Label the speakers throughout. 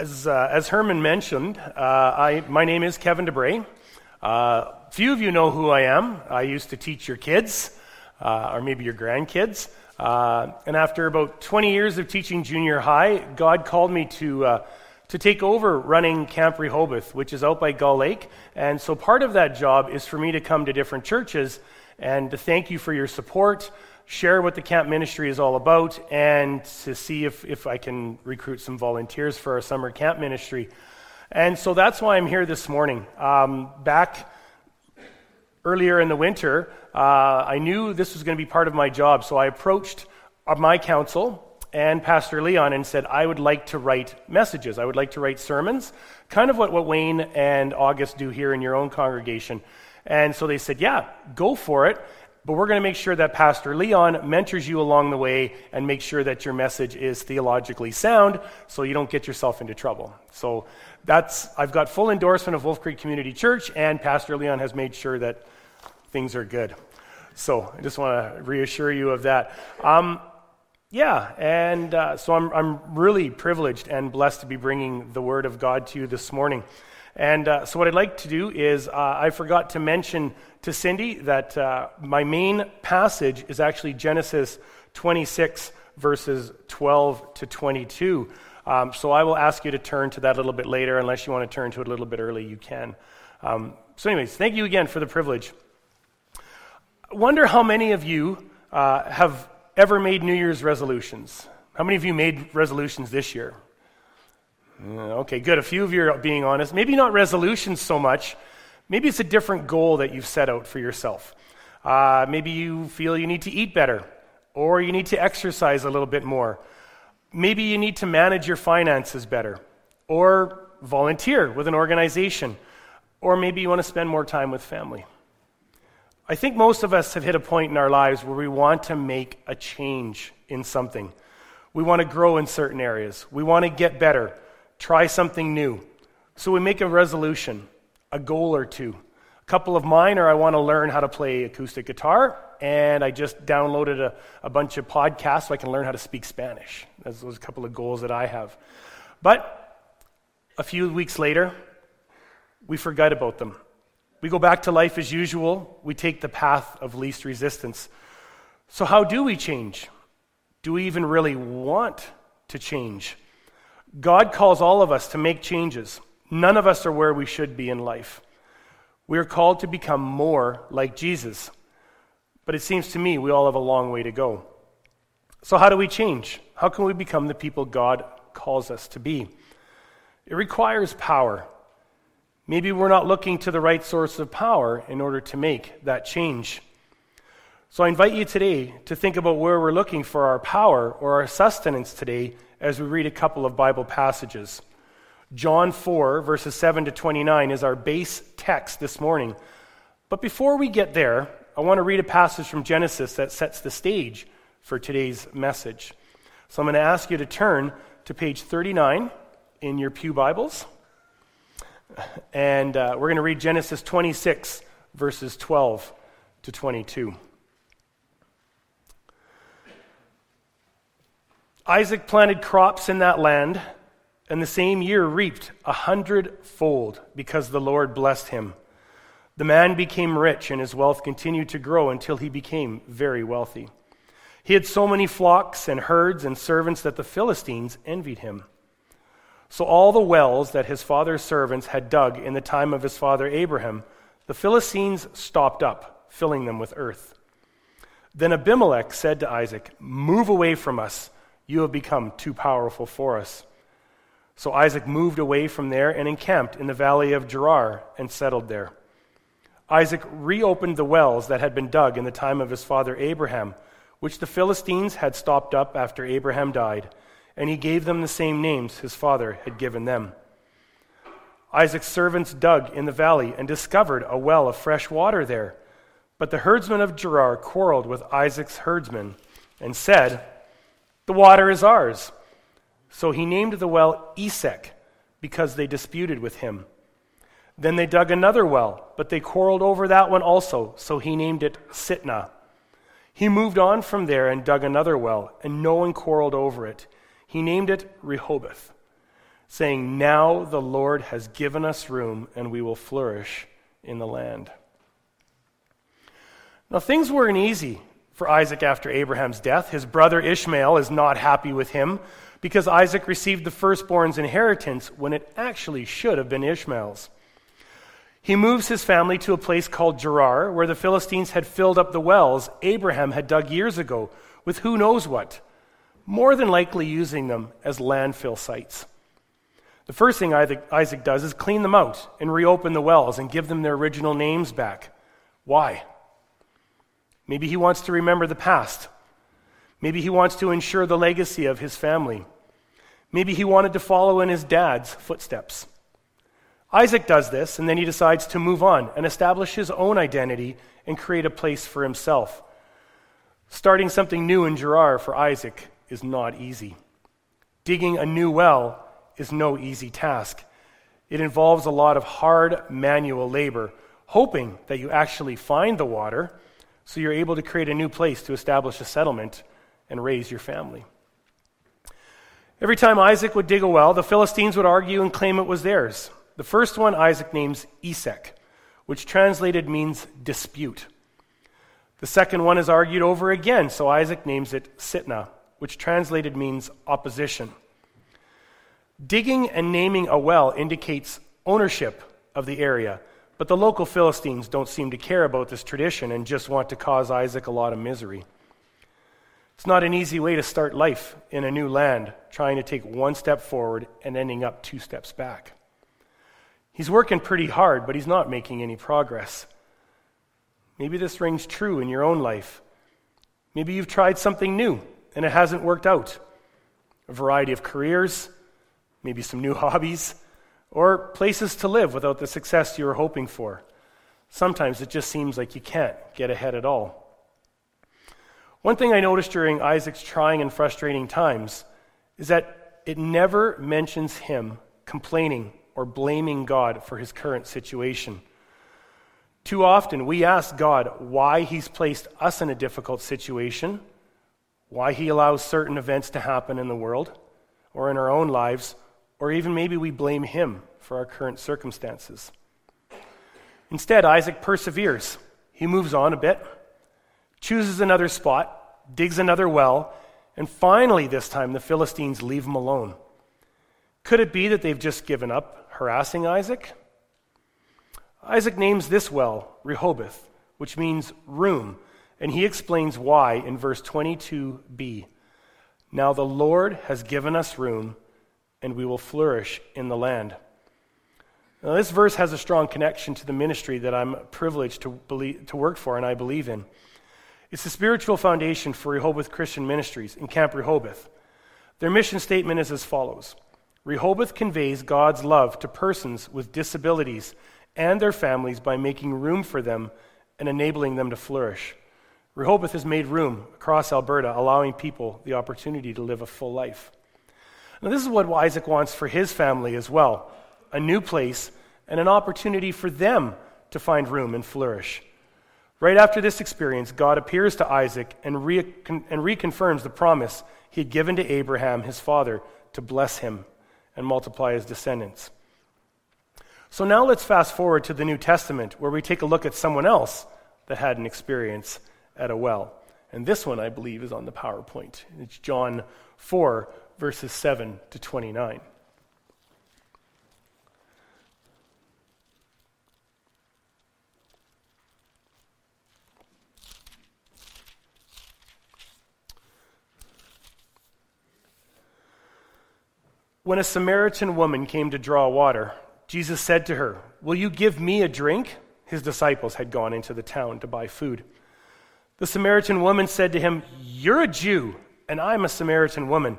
Speaker 1: As, uh, as Herman mentioned, uh, I, my name is Kevin DeBray. Uh, few of you know who I am. I used to teach your kids, uh, or maybe your grandkids. Uh, and after about 20 years of teaching junior high, God called me to, uh, to take over running Camp Rehoboth, which is out by Gull Lake. And so part of that job is for me to come to different churches and to thank you for your support share what the camp ministry is all about, and to see if, if I can recruit some volunteers for our summer camp ministry. And so that's why I'm here this morning. Um, back earlier in the winter, uh, I knew this was going to be part of my job, so I approached uh, my council and Pastor Leon and said, I would like to write messages. I would like to write sermons, kind of what, what Wayne and August do here in your own congregation. And so they said, Yeah, go for it but we're going to make sure that Pastor Leon mentors you along the way and make sure that your message is theologically sound so you don't get yourself into trouble. So that's, I've got full endorsement of Wolf Creek Community Church, and Pastor Leon has made sure that things are good. So I just want to reassure you of that. Um, yeah, and uh, so I'm, I'm really privileged and blessed to be bringing the Word of God to you this morning. And uh, so, what I'd like to do is, uh, I forgot to mention to Cindy that uh, my main passage is actually Genesis 26, verses 12 to 22. Um, so, I will ask you to turn to that a little bit later. Unless you want to turn to it a little bit early, you can. Um, so, anyways, thank you again for the privilege. I wonder how many of you uh, have ever made New Year's resolutions. How many of you made resolutions this year? Okay, good. A few of you are being honest. Maybe not resolutions so much. Maybe it's a different goal that you've set out for yourself. Uh, maybe you feel you need to eat better, or you need to exercise a little bit more. Maybe you need to manage your finances better, or volunteer with an organization, or maybe you want to spend more time with family. I think most of us have hit a point in our lives where we want to make a change in something. We want to grow in certain areas. We want to get better try something new. So we make a resolution, a goal or two. A couple of mine are I want to learn how to play acoustic guitar, and I just downloaded a, a bunch of podcasts so I can learn how to speak Spanish. Those are a couple of goals that I have. But a few weeks later, we forget about them. We go back to life as usual. We take the path of least resistance. So, how do we change? Do we even really want to change? God calls all of us to make changes. None of us are where we should be in life. We are called to become more like Jesus. But it seems to me we all have a long way to go. So, how do we change? How can we become the people God calls us to be? It requires power. Maybe we're not looking to the right source of power in order to make that change. So, I invite you today to think about where we're looking for our power or our sustenance today as we read a couple of Bible passages. John 4, verses 7 to 29 is our base text this morning. But before we get there, I want to read a passage from Genesis that sets the stage for today's message. So I'm going to ask you to turn to page 39 in your Pew Bibles. And uh, we're going to read Genesis 26, verses 12 to 22. Isaac planted crops in that land, and the same year reaped a hundredfold because the Lord blessed him. The man became rich, and his wealth continued to grow until he became very wealthy. He had so many flocks and herds and servants that the Philistines envied him. So all the wells that his father's servants had dug in the time of his father Abraham, the Philistines stopped up, filling them with earth. Then Abimelech said to Isaac, Move away from us you have become too powerful for us. So Isaac moved away from there and encamped in the valley of Gerar and settled there. Isaac reopened the wells that had been dug in the time of his father Abraham, which the Philistines had stopped up after Abraham died, and he gave them the same names his father had given them. Isaac's servants dug in the valley and discovered a well of fresh water there. But the herdsmen of Gerar quarreled with Isaac's herdsmen and said, the water is ours. So he named the well Esek because they disputed with him. Then they dug another well, but they quarreled over that one also, so he named it Sitnah. He moved on from there and dug another well, and no one quarreled over it. He named it Rehoboth. saying, Now the Lord has given us room, and we will flourish in the land. Now, things weren't easy for Isaac after Abraham's death. His brother Ishmael is not happy with him because Isaac received the firstborn's inheritance when it actually should have been Ishmael's. He moves his family to a place called Gerar, where the Philistines had filled up the wells Abraham had dug years ago with who knows what, more than likely using them as landfill sites. The first thing Isaac does is clean them out and reopen the wells and give them their original names back. Why? Maybe he wants to remember the past. Maybe he wants to ensure the legacy of his family. Maybe he wanted to follow in his dad's footsteps. Isaac does this, and then he decides to move on and establish his own identity and create a place for himself. Starting something new in Gerar for Isaac is not easy. Digging a new well is no easy task. It involves a lot of hard manual labor, hoping that you actually find the water so you're able to create a new place to establish a settlement and raise your family. Every time Isaac would dig a well, the Philistines would argue and claim it was theirs. The first one Isaac names Esek, which translated means dispute. The second one is argued over again, so Isaac names it Sitnah, which translated means opposition. Digging and naming a well indicates ownership of the area, but the local Philistines don't seem to care about this tradition and just want to cause Isaac a lot of misery. It's not an easy way to start life in a new land, trying to take one step forward and ending up two steps back. He's working pretty hard, but he's not making any progress. Maybe this rings true in your own life. Maybe you've tried something new and it hasn't worked out. A variety of careers, maybe some new hobbies, or places to live without the success you were hoping for. Sometimes it just seems like you can't get ahead at all. One thing I noticed during Isaac's trying and frustrating times is that it never mentions him complaining or blaming God for his current situation. Too often, we ask God why He's placed us in a difficult situation, why He allows certain events to happen in the world or in our own lives, or even maybe we blame Him for our current circumstances. Instead, Isaac perseveres. He moves on a bit, chooses another spot, digs another well, and finally, this time, the Philistines leave him alone. Could it be that they've just given up harassing Isaac? Isaac names this well Rehoboth, which means room, and he explains why in verse 22b. Now the Lord has given us room, and we will flourish in the land. Now, this verse has a strong connection to the ministry that I'm privileged to, believe, to work for and I believe in. It's the spiritual foundation for Rehoboth Christian Ministries in Camp Rehoboth. Their mission statement is as follows Rehoboth conveys God's love to persons with disabilities and their families by making room for them and enabling them to flourish. Rehoboth has made room across Alberta, allowing people the opportunity to live a full life. Now, this is what Isaac wants for his family as well a new place and an opportunity for them to find room and flourish. Right after this experience, God appears to Isaac and, re- and reconfirms the promise he had given to Abraham, his father, to bless him and multiply his descendants. So now let's fast forward to the New Testament, where we take a look at someone else that had an experience at a well. And this one, I believe, is on the PowerPoint. It's John 4, verses 7 to 29. When a Samaritan woman came to draw water, Jesus said to her, Will you give me a drink? His disciples had gone into the town to buy food. The Samaritan woman said to him, You're a Jew, and I'm a Samaritan woman.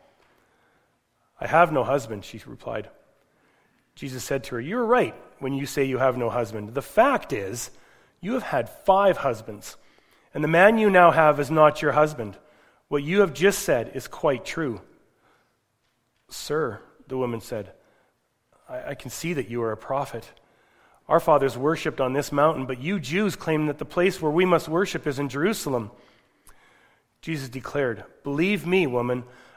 Speaker 1: I have no husband, she replied. Jesus said to her, You're right when you say you have no husband. The fact is, you have had five husbands, and the man you now have is not your husband. What you have just said is quite true. Sir, the woman said, I, I can see that you are a prophet. Our fathers worshipped on this mountain, but you Jews claim that the place where we must worship is in Jerusalem. Jesus declared, Believe me, woman.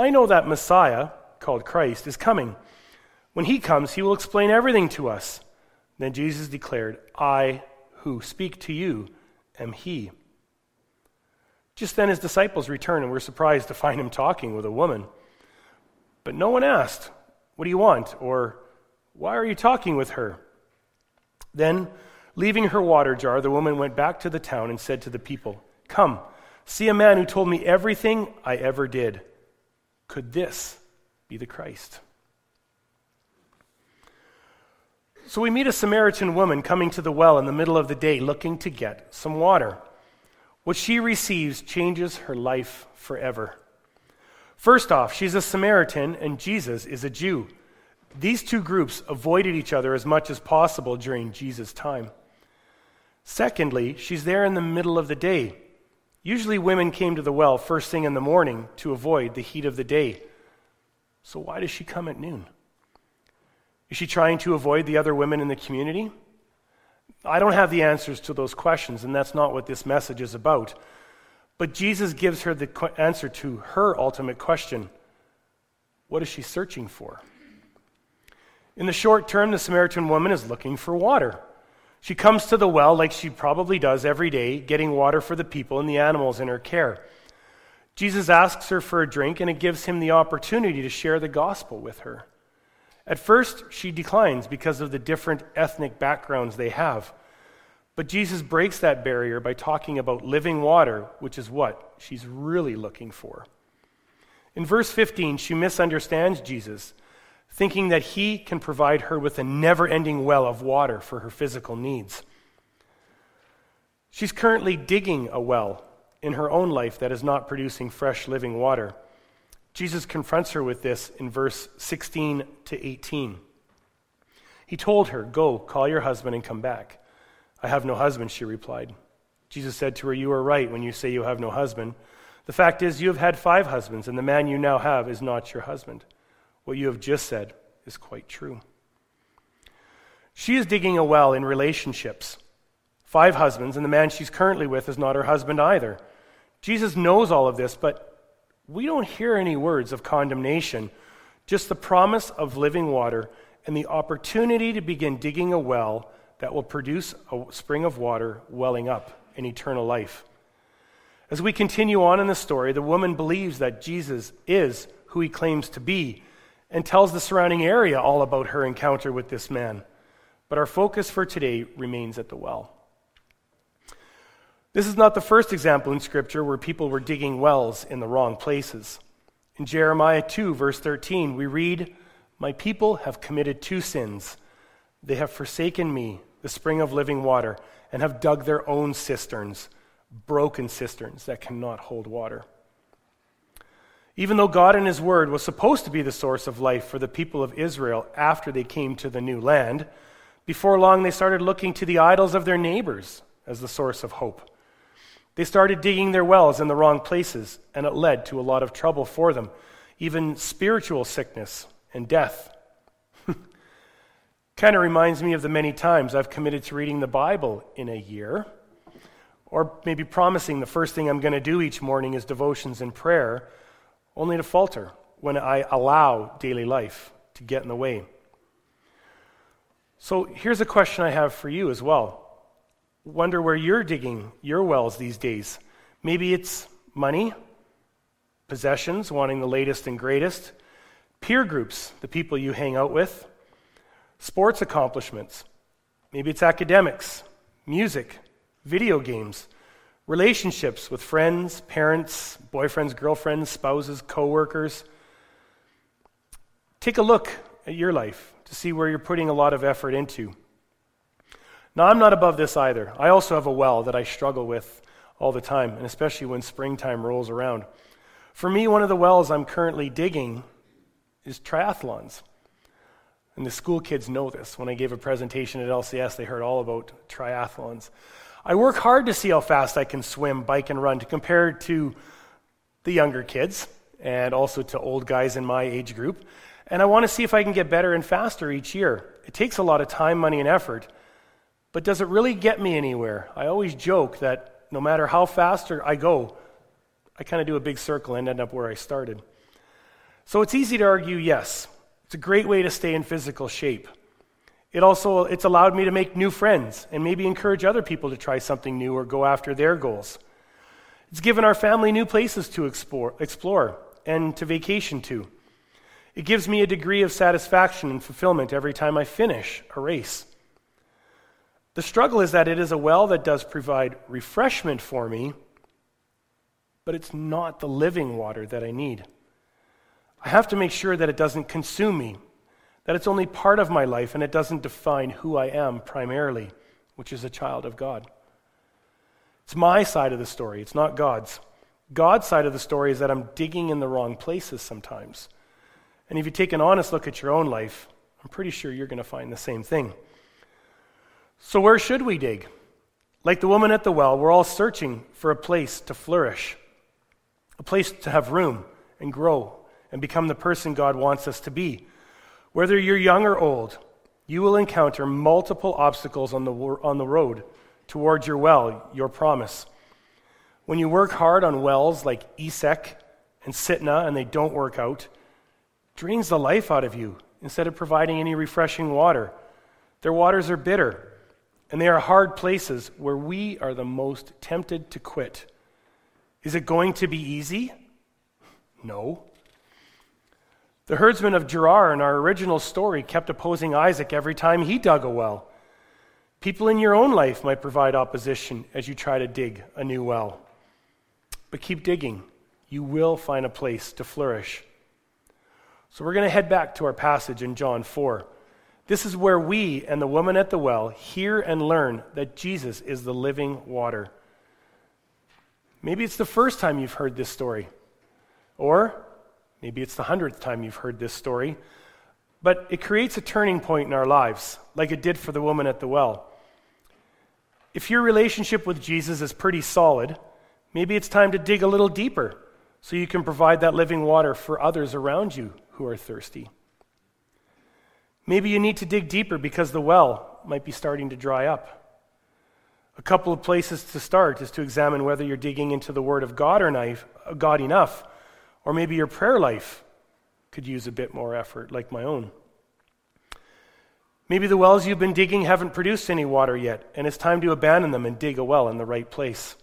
Speaker 1: I know that Messiah, called Christ, is coming. When he comes, he will explain everything to us. Then Jesus declared, I who speak to you am he. Just then his disciples returned and were surprised to find him talking with a woman. But no one asked, What do you want? or Why are you talking with her? Then, leaving her water jar, the woman went back to the town and said to the people, Come, see a man who told me everything I ever did. Could this be the Christ? So we meet a Samaritan woman coming to the well in the middle of the day looking to get some water. What she receives changes her life forever. First off, she's a Samaritan and Jesus is a Jew. These two groups avoided each other as much as possible during Jesus' time. Secondly, she's there in the middle of the day. Usually, women came to the well first thing in the morning to avoid the heat of the day. So, why does she come at noon? Is she trying to avoid the other women in the community? I don't have the answers to those questions, and that's not what this message is about. But Jesus gives her the answer to her ultimate question What is she searching for? In the short term, the Samaritan woman is looking for water. She comes to the well like she probably does every day, getting water for the people and the animals in her care. Jesus asks her for a drink, and it gives him the opportunity to share the gospel with her. At first, she declines because of the different ethnic backgrounds they have. But Jesus breaks that barrier by talking about living water, which is what she's really looking for. In verse 15, she misunderstands Jesus thinking that he can provide her with a never ending well of water for her physical needs. She's currently digging a well in her own life that is not producing fresh living water. Jesus confronts her with this in verse 16 to 18. He told her, Go, call your husband and come back. I have no husband, she replied. Jesus said to her, You are right when you say you have no husband. The fact is, you have had five husbands, and the man you now have is not your husband. What you have just said is quite true. She is digging a well in relationships. Five husbands, and the man she's currently with is not her husband either. Jesus knows all of this, but we don't hear any words of condemnation, just the promise of living water and the opportunity to begin digging a well that will produce a spring of water welling up in eternal life. As we continue on in the story, the woman believes that Jesus is who he claims to be and tells the surrounding area all about her encounter with this man. But our focus for today remains at the well. This is not the first example in Scripture where people were digging wells in the wrong places. In Jeremiah 2, verse 13, we read, My people have committed two sins. They have forsaken me, the spring of living water, and have dug their own cisterns, broken cisterns that cannot hold water. Even though God and His Word was supposed to be the source of life for the people of Israel after they came to the new land, before long they started looking to the idols of their neighbors as the source of hope. They started digging their wells in the wrong places, and it led to a lot of trouble for them, even spiritual sickness and death. Kind of reminds me of the many times I've committed to reading the Bible in a year, or maybe promising the first thing I'm going to do each morning is devotions and prayer, only to falter when I allow daily life to get in the way. So here's a question I have for you as well. Wonder where you're digging your wells these days. Maybe it's money, possessions, wanting the latest and greatest, peer groups, the people you hang out with, sports accomplishments. Maybe it's academics, music, video games, relationships with friends, parents, boyfriends, girlfriends, spouses, coworkers. Take a look at your life to see where you're putting a lot of effort into. Now, I'm not above this either. I also have a well that I struggle with all the time, and especially when springtime rolls around. For me, one of the wells I'm currently digging is triathlons. And the school kids know this. When I gave a presentation at LCS, they heard all about triathlons. I work hard to see how fast I can swim, bike, and run to compare to the younger kids and also to old guys in my age group. And I want to see if I can get better and faster each year. It takes a lot of time, money, and effort. But does it really get me anywhere? I always joke that no matter how faster I go, I kind of do a big circle and end up where I started. So it's easy to argue yes. It's a great way to stay in physical shape. It also it's allowed me to make new friends and maybe encourage other people to try something new or go after their goals. It's given our family new places to explore, explore and to vacation to. It gives me a degree of satisfaction and fulfillment every time I finish a race. The struggle is that it is a well that does provide refreshment for me, but it's not the living water that I need. I have to make sure that it doesn't consume me, that it's only part of my life and it doesn't define who I am primarily, which is a child of God. It's my side of the story, it's not God's. God's side of the story is that I'm digging in the wrong places sometimes. And if you take an honest look at your own life, I'm pretty sure you're going to find the same thing. So, where should we dig? Like the woman at the well, we're all searching for a place to flourish, a place to have room and grow and become the person God wants us to be. Whether you're young or old, you will encounter multiple obstacles on the, on the road towards your well, your promise. When you work hard on wells like Esek and Sitnah and they don't work out, drains the life out of you instead of providing any refreshing water. Their waters are bitter and they are hard places where we are the most tempted to quit. Is it going to be easy? No. The herdsman of Gerar in our original story kept opposing Isaac every time he dug a well. People in your own life might provide opposition as you try to dig a new well. But keep digging. You will find a place to flourish. So we're going to head back to our passage in John 4. This is where we and the woman at the well hear and learn that Jesus is the living water. Maybe it's the first time you've heard this story, or maybe it's the hundredth time you've heard this story, but it creates a turning point in our lives, like it did for the woman at the well. If your relationship with Jesus is pretty solid, maybe it's time to dig a little deeper so you can provide that living water for others around you who are thirsty. Maybe you need to dig deeper because the well might be starting to dry up. A couple of places to start is to examine whether you're digging into the Word of God or not, uh, God enough, or maybe your prayer life could use a bit more effort, like my own. Maybe the wells you've been digging haven't produced any water yet, and it's time to abandon them and dig a well in the right place.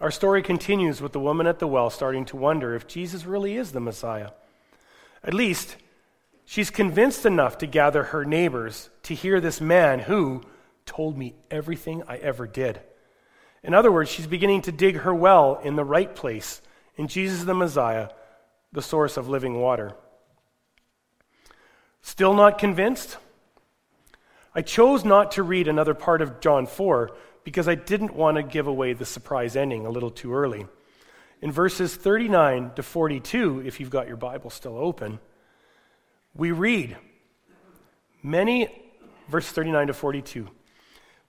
Speaker 1: Our story continues with the woman at the well starting to wonder if Jesus really is the Messiah. At least, She's convinced enough to gather her neighbors to hear this man who told me everything I ever did. In other words, she's beginning to dig her well in the right place, in Jesus the Messiah, the source of living water. Still not convinced? I chose not to read another part of John 4 because I didn't want to give away the surprise ending a little too early. In verses 39 to 42, if you've got your Bible still open, we read, many, verse 39 to 42,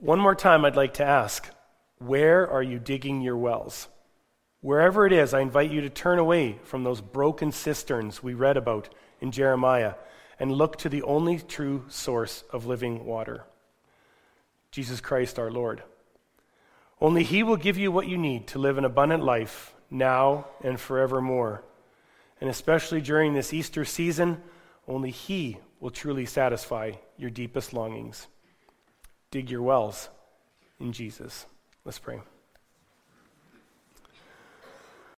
Speaker 1: One more time, I'd like to ask where are you digging your wells? Wherever it is, I invite you to turn away from those broken cisterns we read about in Jeremiah and look to the only true source of living water Jesus Christ our Lord. Only He will give you what you need to live an abundant life now and forevermore. And especially during this Easter season, only He will truly satisfy your deepest longings. Dig your wells in Jesus. Let's pray.